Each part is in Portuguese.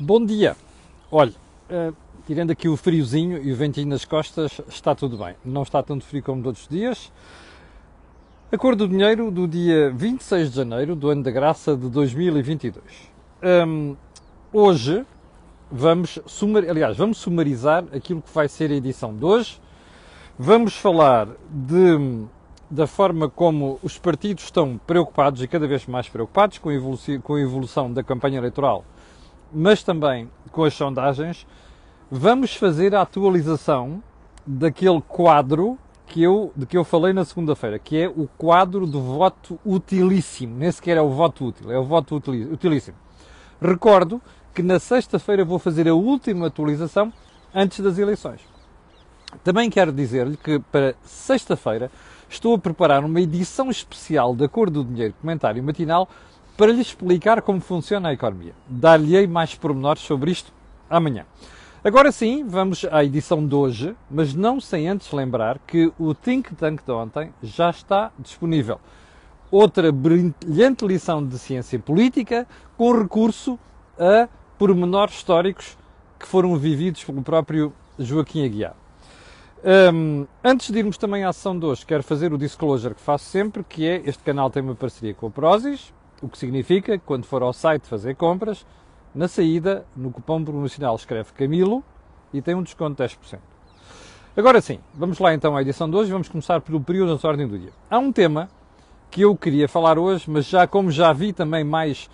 Bom dia. Olha, uh, tirando aqui o friozinho e o ventinho nas costas, está tudo bem. Não está tanto frio como todos os dias. A cor do dinheiro do dia 26 de janeiro do ano da graça de 2022. Um, hoje vamos, sumar, aliás, vamos sumarizar aquilo que vai ser a edição de hoje. Vamos falar de, da forma como os partidos estão preocupados e cada vez mais preocupados com a com a evolução da campanha eleitoral mas também com as sondagens, vamos fazer a atualização daquele quadro que eu, de que eu falei na segunda-feira, que é o quadro do voto utilíssimo. Nem sequer é o voto útil, é o voto utilíssimo. Recordo que na sexta-feira vou fazer a última atualização antes das eleições. Também quero dizer-lhe que para sexta-feira estou a preparar uma edição especial da Cor do Dinheiro Comentário Matinal para lhe explicar como funciona a economia. Dar-lhe-ei mais pormenores sobre isto amanhã. Agora sim, vamos à edição de hoje, mas não sem antes lembrar que o Think Tank de ontem já está disponível. Outra brilhante lição de ciência política com recurso a pormenores históricos que foram vividos pelo próprio Joaquim Aguiar. Um, antes de irmos também à sessão de hoje, quero fazer o disclosure que faço sempre, que é este canal tem uma parceria com a Prozis, o que significa que quando for ao site fazer compras, na saída, no cupom promocional escreve Camilo e tem um desconto de 10%. Agora sim, vamos lá então à edição de hoje, vamos começar pelo período da ordem do dia. Há um tema que eu queria falar hoje, mas já como já vi também mais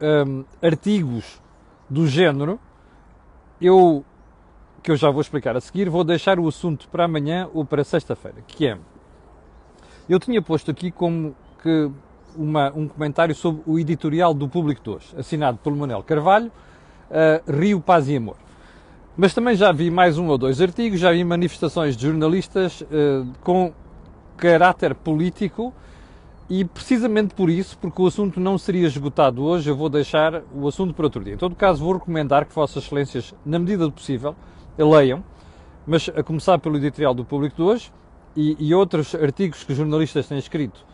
um, artigos do género, eu que eu já vou explicar a seguir, vou deixar o assunto para amanhã ou para sexta-feira, que é eu tinha posto aqui como que uma, um comentário sobre o editorial do Público de hoje, assinado pelo Manuel Carvalho, uh, Rio, Paz e Amor. Mas também já vi mais um ou dois artigos, já vi manifestações de jornalistas uh, com caráter político e precisamente por isso, porque o assunto não seria esgotado hoje, eu vou deixar o assunto para outro dia. Em todo caso, vou recomendar que Vossas Excelências, na medida do possível, leiam, mas a começar pelo editorial do Público de hoje e, e outros artigos que jornalistas têm escrito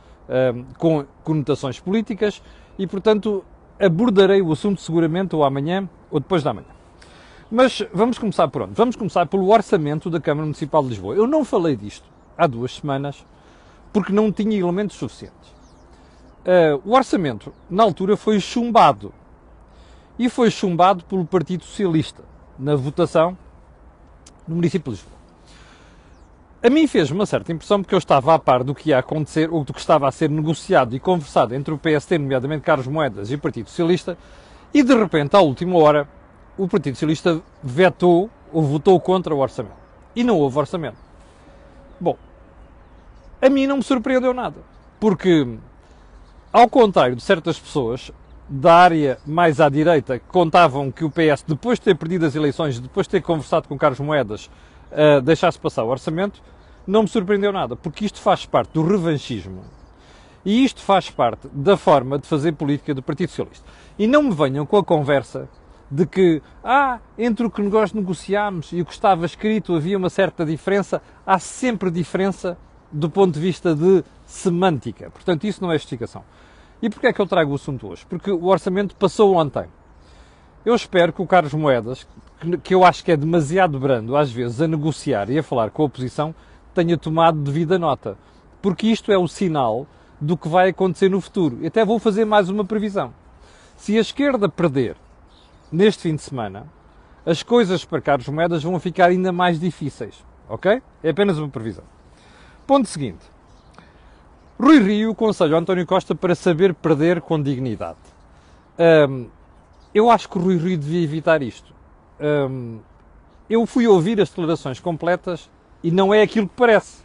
com conotações políticas e, portanto, abordarei o assunto seguramente ou amanhã ou depois da manhã. Mas vamos começar por onde? Vamos começar pelo orçamento da Câmara Municipal de Lisboa. Eu não falei disto há duas semanas porque não tinha elementos suficientes. Uh, o orçamento, na altura, foi chumbado. E foi chumbado pelo Partido Socialista na votação no município de Lisboa. A mim fez uma certa impressão porque eu estava a par do que ia acontecer ou do que estava a ser negociado e conversado entre o PST, nomeadamente Carlos Moedas, e o Partido Socialista, e de repente, à última hora, o Partido Socialista vetou ou votou contra o orçamento. E não houve orçamento. Bom, a mim não me surpreendeu nada, porque, ao contrário de certas pessoas da área mais à direita que contavam que o PS, depois de ter perdido as eleições, depois de ter conversado com Carlos Moedas, uh, deixasse passar o orçamento, não me surpreendeu nada, porque isto faz parte do revanchismo. E isto faz parte da forma de fazer política do Partido Socialista. E não me venham com a conversa de que, ah, entre o que nós negociámos e o que estava escrito havia uma certa diferença. Há sempre diferença do ponto de vista de semântica. Portanto, isso não é justificação. E porquê é que eu trago o assunto hoje? Porque o orçamento passou ontem. Eu espero que o Carlos Moedas, que eu acho que é demasiado brando, às vezes, a negociar e a falar com a oposição, tenha tomado devida nota. Porque isto é o sinal do que vai acontecer no futuro. E até vou fazer mais uma previsão. Se a esquerda perder neste fim de semana, as coisas para Carlos Moedas vão ficar ainda mais difíceis. Ok? É apenas uma previsão. Ponto seguinte. Rui Rio conselho António Costa para saber perder com dignidade. Um, eu acho que o Rui Rio devia evitar isto. Um, eu fui ouvir as declarações completas e não é aquilo que parece.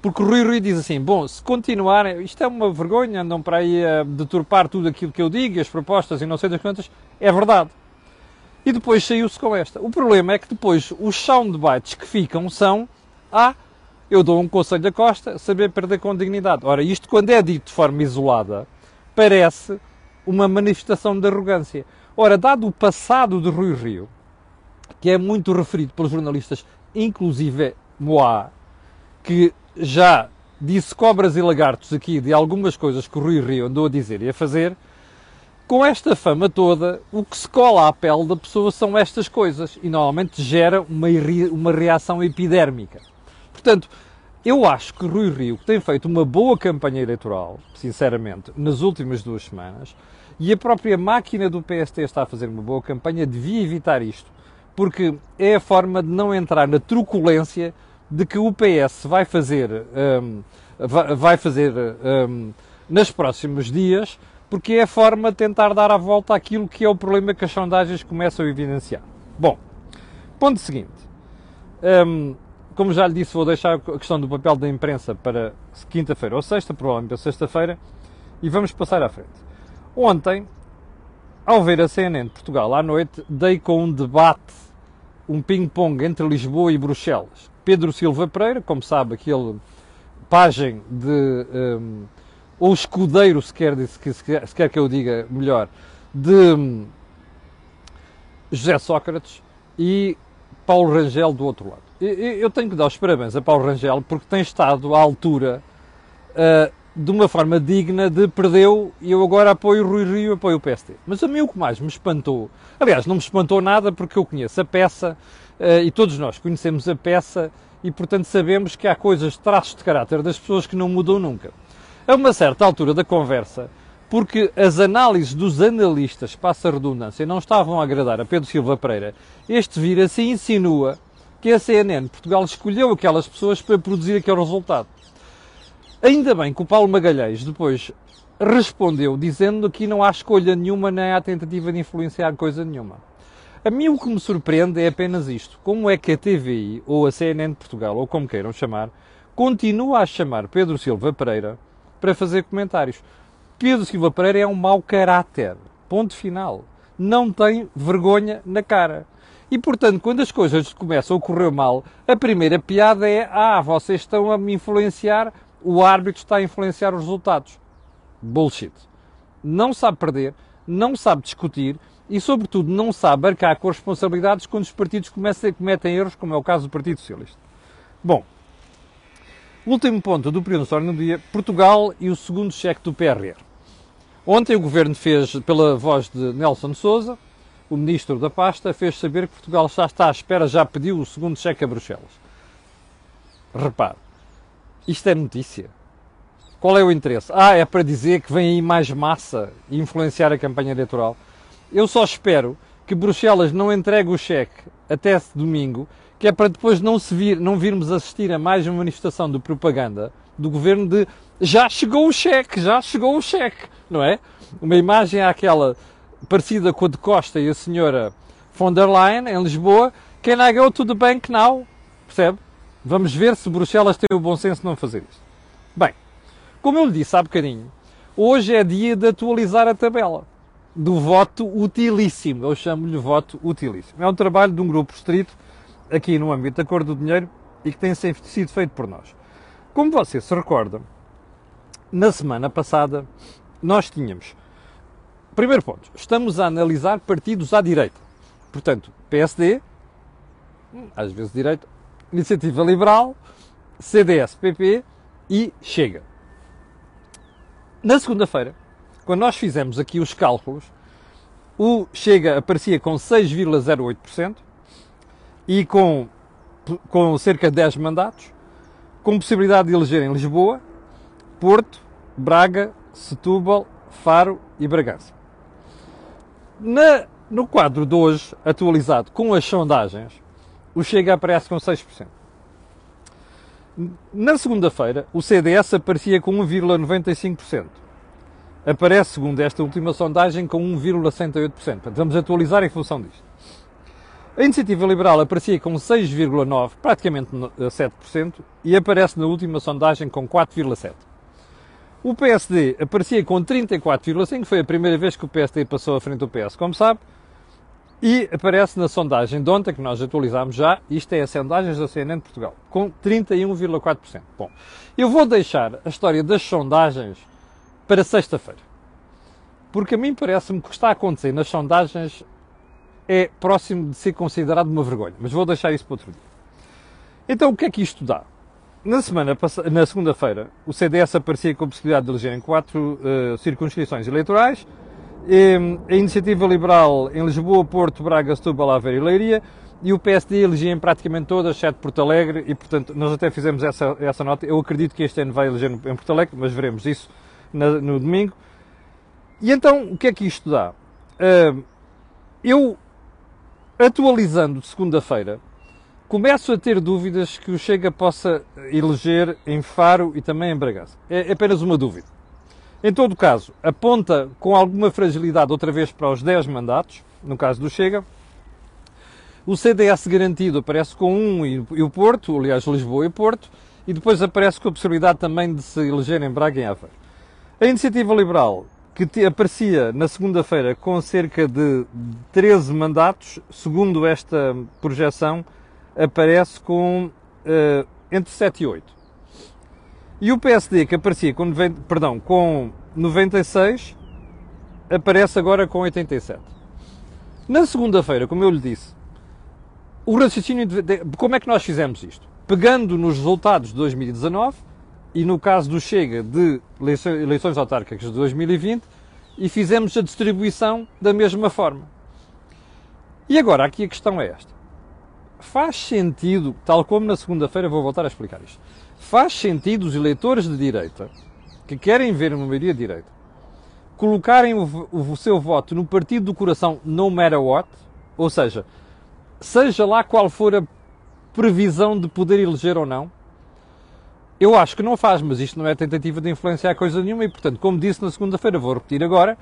Porque o Rui Rui diz assim: bom, se continuarem, isto é uma vergonha, andam para aí a deturpar tudo aquilo que eu digo, as propostas e não sei das quantas, é verdade. E depois saiu-se com esta. O problema é que depois os soundbites que ficam são: ah, eu dou um conselho da Costa, saber perder com dignidade. Ora, isto quando é dito de forma isolada, parece uma manifestação de arrogância. Ora, dado o passado de Rui Rio, que é muito referido pelos jornalistas, inclusive Moá, que já disse cobras e lagartos aqui de algumas coisas que o Rui Rio andou a dizer e a fazer, com esta fama toda, o que se cola à pele da pessoa são estas coisas e normalmente gera uma, uma reação epidérmica. Portanto, eu acho que Rui Rio tem feito uma boa campanha eleitoral, sinceramente, nas últimas duas semanas, e a própria máquina do PST está a fazer uma boa campanha, devia evitar isto, porque é a forma de não entrar na truculência de que o PS vai fazer, um, vai fazer um, nos próximos dias porque é a forma de tentar dar a volta àquilo que é o problema que as sondagens começam a evidenciar. Bom, ponto seguinte. Um, como já lhe disse, vou deixar a questão do papel da imprensa para quinta-feira ou sexta, provavelmente sexta-feira, e vamos passar à frente. Ontem, ao ver a CNN de Portugal à noite, dei com um debate, um ping-pong entre Lisboa e Bruxelas. Pedro Silva Pereira, como sabe, aquele pajem de um, ou escudeiro, se quer, se, quer, se quer que eu diga melhor, de hum, José Sócrates e Paulo Rangel do outro lado. Eu tenho que dar os parabéns a Paulo Rangel porque tem estado à altura uh, de uma forma digna de perdeu e eu agora apoio o Rui Rio e apoio o PST. Mas a mim o que mais me espantou, aliás, não me espantou nada porque eu conheço a peça uh, e todos nós conhecemos a peça e portanto sabemos que há coisas, traços de caráter das pessoas que não mudam nunca a uma certa altura da conversa, porque as análises dos analistas, passa a redundância, não estavam a agradar a Pedro Silva Pereira, este vira-se e insinua que a CNN Portugal escolheu aquelas pessoas para produzir aquele resultado. Ainda bem que o Paulo Magalhães depois respondeu dizendo que não há escolha nenhuma nem há tentativa de influenciar coisa nenhuma. A mim o que me surpreende é apenas isto. Como é que a TVI, ou a CNN Portugal, ou como queiram chamar, continua a chamar Pedro Silva Pereira para fazer comentários. Pedro Silva Pereira é um mau caráter. Ponto final. Não tem vergonha na cara. E, portanto, quando as coisas começam a correr mal, a primeira piada é: ah, vocês estão a me influenciar, o árbitro está a influenciar os resultados. Bullshit. Não sabe perder, não sabe discutir e, sobretudo, não sabe arcar com as responsabilidades quando os partidos começam, cometem erros, como é o caso do Partido Socialista. Bom, Último ponto do período histórico no dia, Portugal e o segundo cheque do PRR. Ontem o Governo fez, pela voz de Nelson Sousa, o Ministro da Pasta, fez saber que Portugal já está à espera, já pediu o segundo cheque a Bruxelas. Repare, isto é notícia. Qual é o interesse? Ah, é para dizer que vem aí mais massa e influenciar a campanha eleitoral. Eu só espero que Bruxelas não entregue o cheque até domingo que é para depois não, se vir, não virmos assistir a mais uma manifestação de propaganda do governo de já chegou o cheque, já chegou o cheque, não é? Uma imagem àquela parecida com a de Costa e a senhora von der Leyen em Lisboa, can I go to the bank now? Percebe? Vamos ver se Bruxelas tem o bom senso de não fazer isto. Bem, como eu lhe disse há bocadinho, hoje é dia de atualizar a tabela do voto utilíssimo. Eu chamo-lhe voto utilíssimo. É um trabalho de um grupo restrito aqui no âmbito da cor do dinheiro e que tem sido feito por nós. Como você se recorda, na semana passada nós tínhamos, primeiro ponto, estamos a analisar partidos à direita. Portanto, PSD, às vezes direita, Iniciativa Liberal, CDS, PP e Chega. Na segunda-feira, quando nós fizemos aqui os cálculos, o Chega aparecia com 6,08%, e com, com cerca de 10 mandatos, com possibilidade de eleger em Lisboa, Porto, Braga, Setúbal, Faro e Bragança. Na, no quadro de hoje, atualizado com as sondagens, o Chega aparece com 6%. Na segunda-feira, o CDS aparecia com 1,95%. Aparece, segundo esta última sondagem, com 1,68%. vamos atualizar em função disto. A iniciativa liberal aparecia com 6,9%, praticamente 7%, e aparece na última sondagem com 4,7%. O PSD aparecia com 34,5%, foi a primeira vez que o PSD passou à frente do PS, como sabe, e aparece na sondagem de ontem, que nós atualizámos já, isto é a sondagem da CNN de Portugal, com 31,4%. Bom, eu vou deixar a história das sondagens para sexta-feira. Porque a mim parece-me que o que está a acontecer nas sondagens é próximo de ser considerado uma vergonha. Mas vou deixar isso para outro dia. Então, o que é que isto dá? Na semana na segunda-feira, o CDS aparecia com a possibilidade de eleger em quatro uh, circunscrições eleitorais a Iniciativa Liberal em Lisboa, Porto, Braga, Setúbal, Aveiro e Leiria e o PSD elegia em praticamente todas, exceto Porto Alegre, e portanto nós até fizemos essa, essa nota. Eu acredito que este ano vai eleger em Porto Alegre, mas veremos isso no, no domingo. E então, o que é que isto dá? Uh, eu, atualizando de segunda-feira, começo a ter dúvidas que o Chega possa eleger em Faro e também em Bragança. É apenas uma dúvida. Em todo caso, aponta com alguma fragilidade outra vez para os 10 mandatos, no caso do Chega. O CDS garantido aparece com um e o Porto, aliás, Lisboa e Porto, e depois aparece com a possibilidade também de se eleger em Braga e Aveiro. A Iniciativa Liberal, que aparecia na segunda-feira com cerca de 13 mandatos, segundo esta projeção, aparece com uh, entre 7 e 8. E o PSD, que aparecia com, 90, perdão, com 96, aparece agora com 87. Na segunda-feira, como eu lhe disse, o raciocínio de, de, como é que nós fizemos isto? Pegando nos resultados de 2019 e no caso do Chega de eleições, eleições autárquicas de 2020 e fizemos a distribuição da mesma forma. E agora aqui a questão é esta. Faz sentido, tal como na segunda-feira vou voltar a explicar isto, faz sentido os eleitores de direita, que querem ver uma maioria de direita, colocarem o, o, seu voto no partido do coração no matter what, ou seja, seja lá qual for a previsão de poder eleger ou não, eu acho que não faz, mas isto não é tentativa de influenciar coisa nenhuma e, portanto, como disse na segunda-feira, vou repetir agora,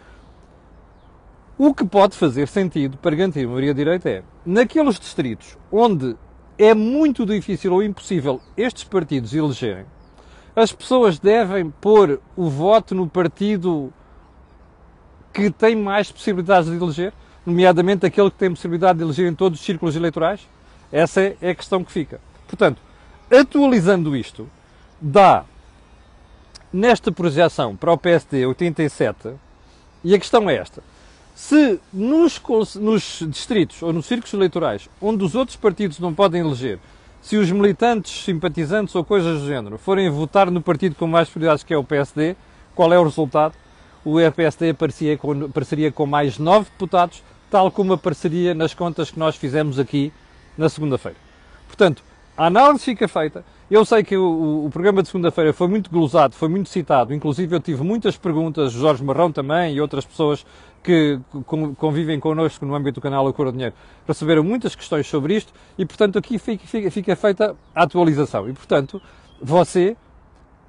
o que pode fazer sentido para garantir a maioria direita é, naqueles distritos onde é muito difícil ou impossível estes partidos elegerem, as pessoas devem pôr o voto no partido que tem mais possibilidades de eleger, nomeadamente aquele que tem possibilidade de eleger em todos os círculos eleitorais? Essa é a questão que fica. Portanto, atualizando isto, dá nesta projeção para o PSD 87, e a questão é esta: se nos, nos distritos ou nos círculos eleitorais onde os outros partidos não podem eleger, se os militantes, simpatizantes ou coisas do género forem votar no partido com mais prioridades que é o PSD, qual é o resultado? O PSD aparecia com, apareceria com mais nove deputados, tal como apareceria nas contas que nós fizemos aqui na segunda-feira. Portanto, a análise fica feita. Eu sei que o, o programa de segunda-feira foi muito glosado, foi muito citado, inclusive eu tive muitas perguntas, Jorge Marrão também e outras pessoas que convivem connosco no âmbito do canal A Cor do Dinheiro receberam muitas questões sobre isto e, portanto, aqui fica, fica, fica feita a atualização. E, portanto, você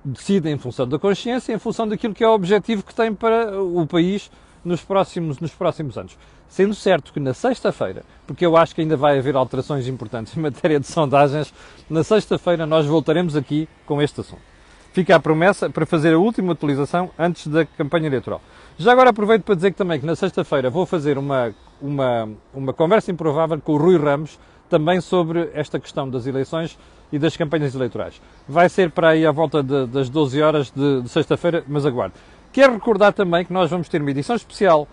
decide em função da consciência, em função daquilo que é o objetivo que tem para o país nos próximos, nos próximos anos. Sendo certo que na sexta-feira, porque eu acho que ainda vai haver alterações importantes em matéria de sondagens, na sexta-feira nós voltaremos aqui com este assunto. Fica a promessa para fazer a última atualização antes da campanha eleitoral. Já agora aproveito para dizer que também que na sexta-feira vou fazer uma, uma, uma conversa improvável com o Rui Ramos, também sobre esta questão das eleições e das campanhas eleitorais. Vai ser para aí à volta de, das 12 horas de, de sexta-feira, mas aguardo. Quero recordar também que nós vamos ter uma edição especial,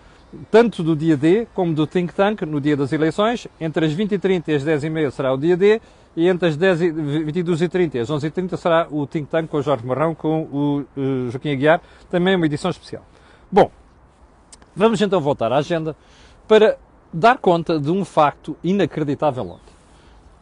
tanto do dia D como do Think Tank, no dia das eleições. Entre as 20h30 e as 10h30 será o dia D, e entre as 10 e 22h30 e as 11h30 será o Think Tank com o Jorge Marrão, com o uh, Joaquim Aguiar, também uma edição especial. Bom, vamos então voltar à agenda para dar conta de um facto inacreditável ontem.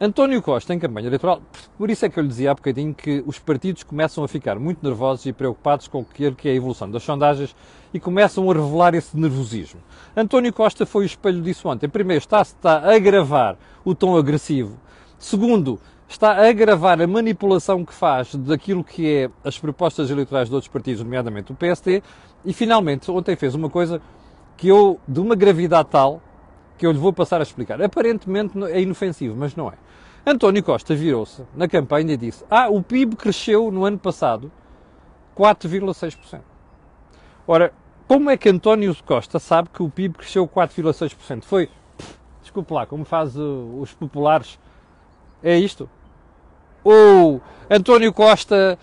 António Costa, em campanha eleitoral, por isso é que eu lhe dizia há bocadinho que os partidos começam a ficar muito nervosos e preocupados com o que é a evolução das sondagens e começam a revelar esse nervosismo. António Costa foi o espelho disso ontem. Primeiro, está, está a agravar o tom agressivo. Segundo, está a agravar a manipulação que faz daquilo que é as propostas eleitorais de outros partidos, nomeadamente o PST. E finalmente, ontem fez uma coisa que eu, de uma gravidade tal, que eu lhe vou passar a explicar. Aparentemente é inofensivo, mas não é. António Costa virou-se na campanha e disse: Ah, o PIB cresceu no ano passado 4,6%. Ora, como é que António Costa sabe que o PIB cresceu 4,6%? Foi, desculpe lá, como faz os populares, é isto? Ou António Costa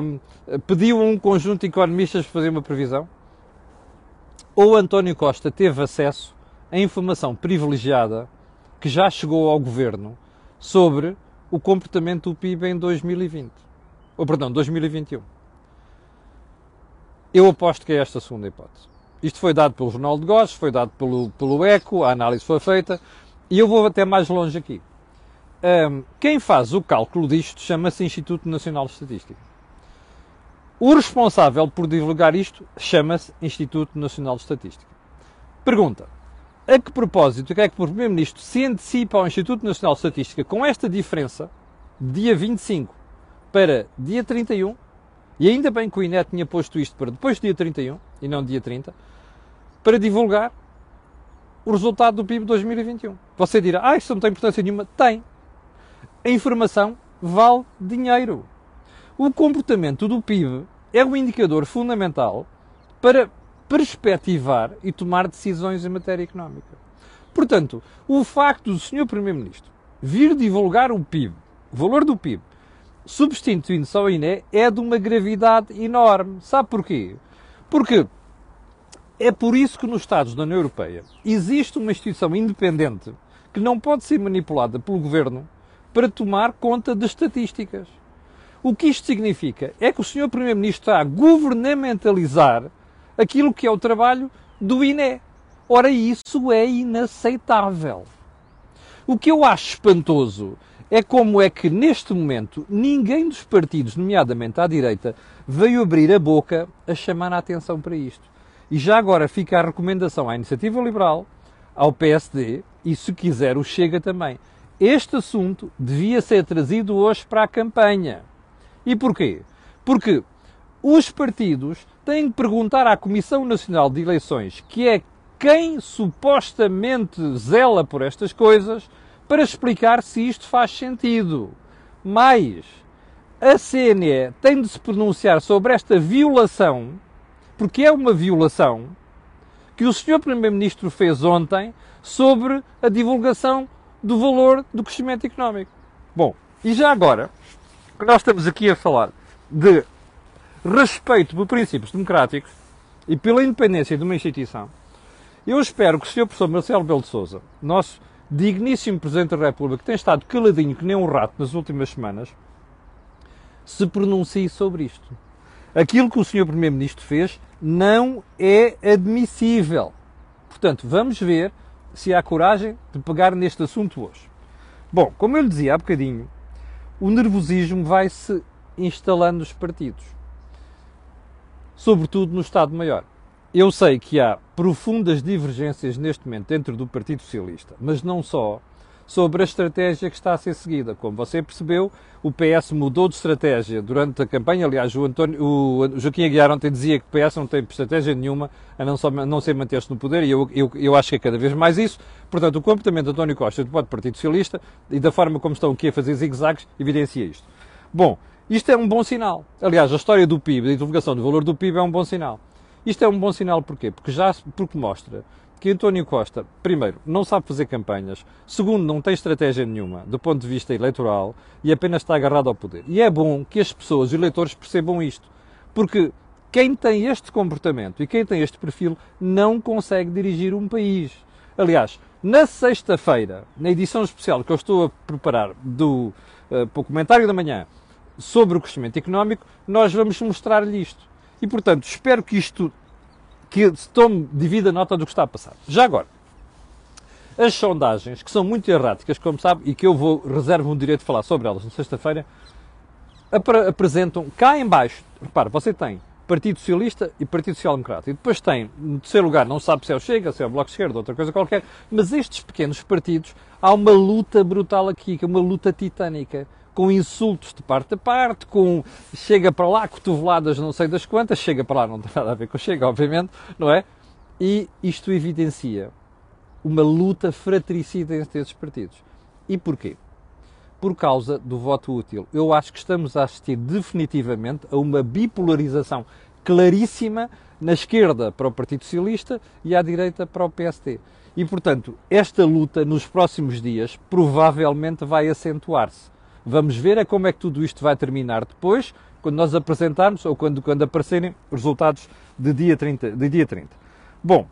um, pediu a um conjunto de economistas para fazer uma previsão? Ou António Costa teve acesso a informação privilegiada que já chegou ao governo sobre o comportamento do PIB em 2020. Ou, perdão, 2021. Eu aposto que é esta a segunda hipótese. Isto foi dado pelo Jornal de Negócios, foi dado pelo, pelo ECO, a análise foi feita, e eu vou até mais longe aqui. Um, quem faz o cálculo disto chama-se Instituto Nacional de Estatística. O responsável por divulgar isto chama-se Instituto Nacional de Estatística. Pergunta: a que propósito é que o Primeiro-Ministro se antecipa ao Instituto Nacional de Estatística com esta diferença, dia 25 para dia 31, e ainda bem que o INET tinha posto isto para depois do dia 31 e não dia 30, para divulgar o resultado do PIB 2021. Você dirá, ah, isso não tem importância nenhuma. Tem. A informação vale dinheiro. O comportamento do PIB é um indicador fundamental para perspectivar e tomar decisões em matéria económica. Portanto, o facto do Sr. Primeiro-Ministro vir divulgar o PIB, o valor do PIB, substituindo só o INE, é de uma gravidade enorme. Sabe porquê? Porque é por isso que nos Estados da União Europeia existe uma instituição independente que não pode ser manipulada pelo governo para tomar conta de estatísticas. O que isto significa é que o Sr. Primeiro-Ministro está a governamentalizar aquilo que é o trabalho do INE. Ora, isso é inaceitável. O que eu acho espantoso é como é que neste momento ninguém dos partidos, nomeadamente à direita, veio abrir a boca a chamar a atenção para isto. E já agora fica a recomendação à Iniciativa Liberal, ao PSD e, se quiser, o Chega também. Este assunto devia ser trazido hoje para a campanha. E porquê? Porque os partidos têm que perguntar à Comissão Nacional de Eleições, que é quem supostamente zela por estas coisas, para explicar se isto faz sentido. Mais, a CNE tem de se pronunciar sobre esta violação, porque é uma violação, que o Sr. Primeiro-Ministro fez ontem sobre a divulgação do valor do crescimento económico. Bom, e já agora, nós estamos aqui a falar de respeito por princípios democráticos e pela independência de uma instituição, eu espero que o Sr. Professor Marcelo Belo de Souza, nosso digníssimo Presidente da República, que tem estado caladinho que nem um rato nas últimas semanas, se pronuncie sobre isto. Aquilo que o Sr. Primeiro-Ministro fez não é admissível. Portanto, vamos ver se há coragem de pegar neste assunto hoje. Bom, como eu lhe dizia há bocadinho, o nervosismo vai se instalando nos partidos, sobretudo no Estado-Maior. Eu sei que há profundas divergências neste momento dentro do Partido Socialista, mas não só, sobre a estratégia que está a ser seguida. Como você percebeu, o PS mudou de estratégia durante a campanha. Aliás, o, António, o Joaquim Aguiar ontem dizia que o PS não tem estratégia nenhuma a não, só, não ser manter-se no poder, e eu, eu, eu acho que é cada vez mais isso. Portanto, o comportamento de António Costa do Partido Socialista e da forma como estão aqui a fazer zigue-zagues evidencia isto. Bom, isto é um bom sinal. Aliás, a história do PIB, da divulgação do valor do PIB é um bom sinal. Isto é um bom sinal porquê? Porque já porque mostra que António Costa, primeiro, não sabe fazer campanhas, segundo, não tem estratégia nenhuma do ponto de vista eleitoral e apenas está agarrado ao poder. E é bom que as pessoas, os eleitores, percebam isto, porque quem tem este comportamento e quem tem este perfil não consegue dirigir um país. Aliás, na sexta-feira, na edição especial que eu estou a preparar do uh, comentário da manhã sobre o crescimento económico, nós vamos mostrar-lhe isto. E, portanto, espero que isto, que tome devida nota do que está a passar. Já agora, as sondagens, que são muito erráticas, como sabe, e que eu vou, reservo o direito de falar sobre elas na sexta-feira, apresentam cá em baixo, repara, você tem Partido Socialista e Partido Social Democrata. E depois tem, no terceiro lugar, não sabe se é o Chega, se é o Bloco de Esquerda, outra coisa qualquer, mas estes pequenos partidos, há uma luta brutal aqui, é uma luta titânica com insultos de parte a parte, com chega para lá, cotoveladas não sei das quantas, chega para lá, não tem nada a ver com chega, obviamente, não é? E isto evidencia uma luta fratricida entre esses partidos. E porquê? Por causa do voto útil. Eu acho que estamos a assistir definitivamente a uma bipolarização claríssima na esquerda para o Partido Socialista e à direita para o PST. E, portanto, esta luta nos próximos dias provavelmente vai acentuar-se. Vamos ver é como é que tudo isto vai terminar depois, quando nós apresentarmos ou quando, quando aparecerem os resultados de dia, 30, de dia 30. Bom,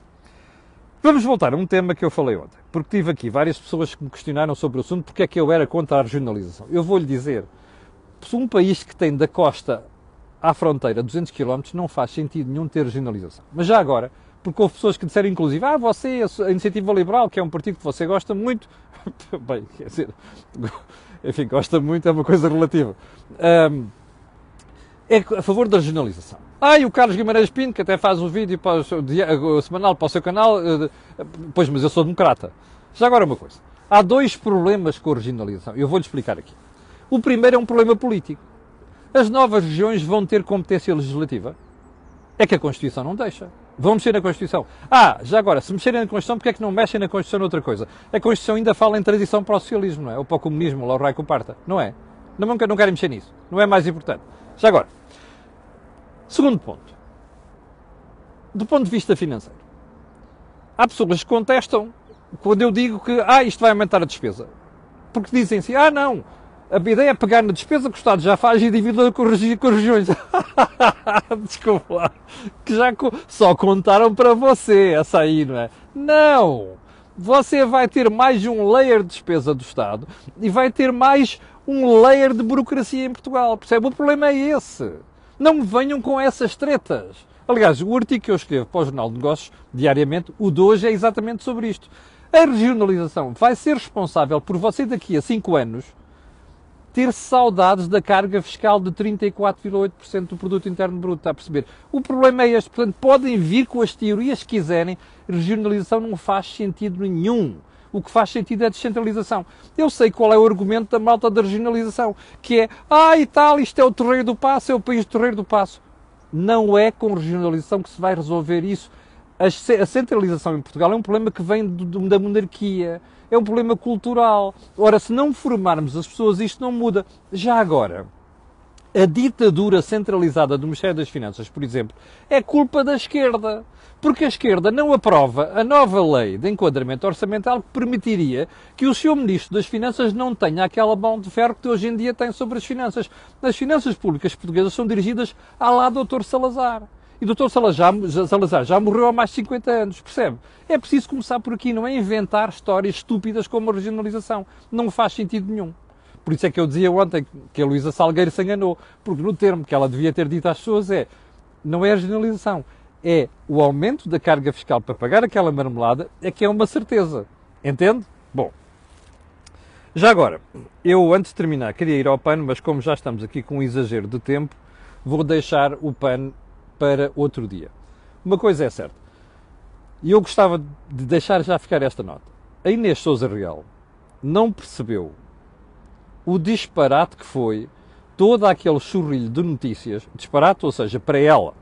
vamos voltar a um tema que eu falei ontem, porque tive aqui várias pessoas que me questionaram sobre o assunto, porque é que eu era contra a regionalização. Eu vou-lhe dizer, um país que tem da costa à fronteira 200 km não faz sentido nenhum ter regionalização. Mas já agora, porque houve pessoas que disseram, inclusive, ah, você, a Iniciativa Liberal, que é um partido que você gosta muito, bem, quer dizer, enfim, gosta muito é uma coisa relativa, um, é a favor da regionalização. Ah, e o Carlos Guimarães Pinto, que até faz um vídeo para o, o semanal para o seu canal, uh, pois, mas eu sou democrata. Já agora uma coisa. Há dois problemas com a regionalização. Eu vou-lhe explicar aqui. O primeiro é um problema político. As novas regiões vão ter competência legislativa? É que a Constituição não deixa. Vão mexer na Constituição. Ah, já agora, se mexerem na Constituição, porque é que não mexem na Constituição noutra coisa? A Constituição ainda fala em transição para o socialismo, não é? Ou para o comunismo, lá o Raio parta. Não é? Não, não querem mexer nisso. Não é mais importante. Já agora, segundo ponto. Do ponto de vista financeiro. Há pessoas que contestam quando eu digo que ah, isto vai aumentar a despesa. Porque dizem assim, ah não, a ideia é pegar na despesa que o Estado já faz e dividir com, com regiões. Desculpa lá. Que já só contaram para você essa aí, não é? Não! Você vai ter mais um layer de despesa do Estado e vai ter mais um layer de burocracia em Portugal. Percebe? O problema é esse. Não venham com essas tretas. Aliás, o artigo que eu escrevo para o Jornal de Negócios, diariamente, o de hoje é exatamente sobre isto. A regionalização vai ser responsável por você daqui a 5 anos ter saudades da carga fiscal de 34,8% do produto interno bruto, está a perceber? O problema é este, portanto, podem vir com as teorias que quiserem, regionalização não faz sentido nenhum. O que faz sentido é a descentralização. Eu sei qual é o argumento da malta da regionalização, que é, ah, e tal, isto é o terreiro do passo, é o país do terreiro do passo. Não é com regionalização que se vai resolver isso. A centralização em Portugal é um problema que vem da monarquia é um problema cultural. Ora, se não formarmos as pessoas, isto não muda. Já agora, a ditadura centralizada do Ministério das Finanças, por exemplo, é culpa da esquerda. Porque a esquerda não aprova a nova lei de enquadramento orçamental que permitiria que o seu Ministro das Finanças não tenha aquela mão de ferro que hoje em dia tem sobre as finanças. As finanças públicas portuguesas são dirigidas à lá Dr. Salazar. E o. Salazar, Salazar já morreu há mais de 50 anos, percebe? É preciso começar por aqui, não é inventar histórias estúpidas como a regionalização. Não faz sentido nenhum. Por isso é que eu dizia ontem que a Luísa Salgueiro se enganou, porque no termo que ela devia ter dito às pessoas é não é a regionalização, é o aumento da carga fiscal para pagar aquela marmelada, é que é uma certeza. Entende? Bom. Já agora, eu antes de terminar queria ir ao pano, mas como já estamos aqui com um exagero de tempo, vou deixar o pano para outro dia. Uma coisa é certa, e eu gostava de deixar já ficar esta nota. A Inês Souza Real não percebeu o disparate que foi todo aquele churrilho de notícias, disparate, ou seja, para ela,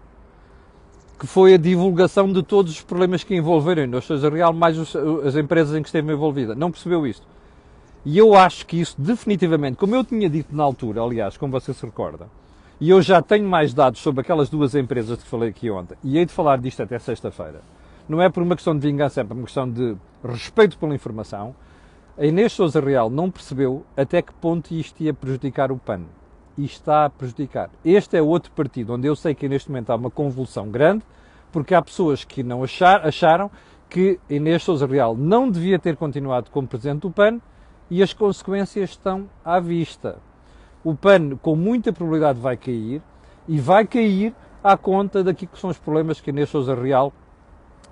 que foi a divulgação de todos os problemas que envolveram a Inês Souza Real, mais os, as empresas em que esteve envolvida. Não percebeu isto. E eu acho que isso definitivamente, como eu tinha dito na altura, aliás, como você se recorda, e eu já tenho mais dados sobre aquelas duas empresas que falei aqui ontem, e hei de falar disto até sexta-feira. Não é por uma questão de vingança, é por uma questão de respeito pela informação. A Inês Souza Real não percebeu até que ponto isto ia prejudicar o PAN. E está a prejudicar. Este é outro partido onde eu sei que neste momento há uma convulsão grande, porque há pessoas que não achar, acharam que Inês Souza Real não devia ter continuado como presidente do PAN e as consequências estão à vista o PAN com muita probabilidade vai cair e vai cair à conta daquilo que são os problemas que a Inês Real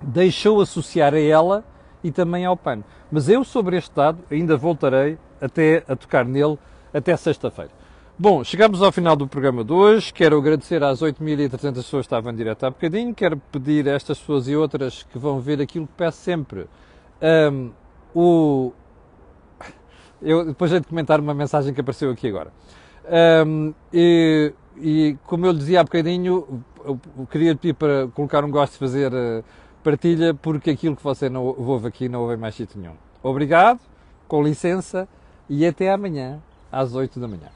deixou associar a ela e também ao PAN. Mas eu sobre este dado ainda voltarei até a tocar nele até sexta-feira. Bom, chegamos ao final do programa de hoje. Quero agradecer às 8.300 pessoas que estavam em direto há bocadinho. Quero pedir a estas pessoas e outras que vão ver aquilo que peço sempre. Um, o... Eu depois de comentar uma mensagem que apareceu aqui agora. Um, e, e, como eu dizia há bocadinho, queria pedir para colocar um gosto de fazer uh, partilha, porque aquilo que você não ouve aqui não ouve mais sítio nenhum. Obrigado, com licença e até amanhã às 8 da manhã.